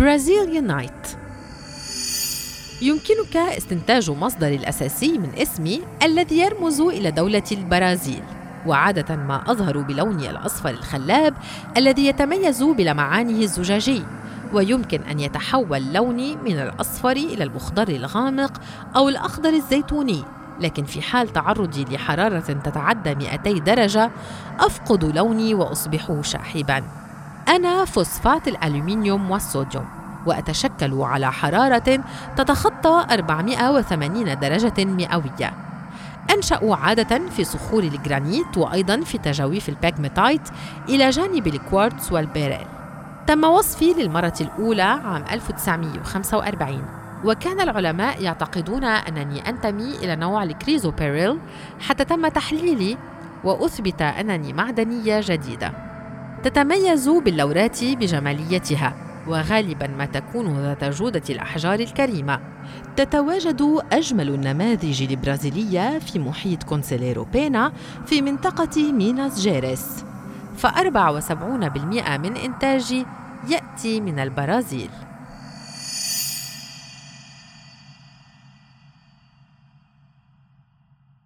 برازيليانايت يمكنك استنتاج مصدر الأساسي من اسمي الذي يرمز إلى دولة البرازيل وعادة ما أظهر بلوني الأصفر الخلاب الذي يتميز بلمعانه الزجاجي ويمكن أن يتحول لوني من الأصفر إلى المخضر الغامق أو الأخضر الزيتوني لكن في حال تعرضي لحرارة تتعدى 200 درجة أفقد لوني وأصبح شاحباً. أنا فوسفات الألومنيوم والصوديوم وأتشكل على حرارة تتخطى 480 درجة مئوية. أنشأ عادة في صخور الجرانيت وأيضا في تجاويف الباجمتايت إلى جانب الكوارتز والبيريل تم وصفي للمرة الأولى عام 1945 وكان العلماء يعتقدون أنني أنتمي إلى نوع الكريزوبيريل حتى تم تحليلي وأثبت أنني معدنية جديدة. تتميز باللورات بجماليتها وغالبا ما تكون ذات جودة الأحجار الكريمة. تتواجد أجمل النماذج البرازيلية في محيط كونسيليرو بينا في منطقة ميناس جيريس. ف74% من إنتاجي يأتي من البرازيل.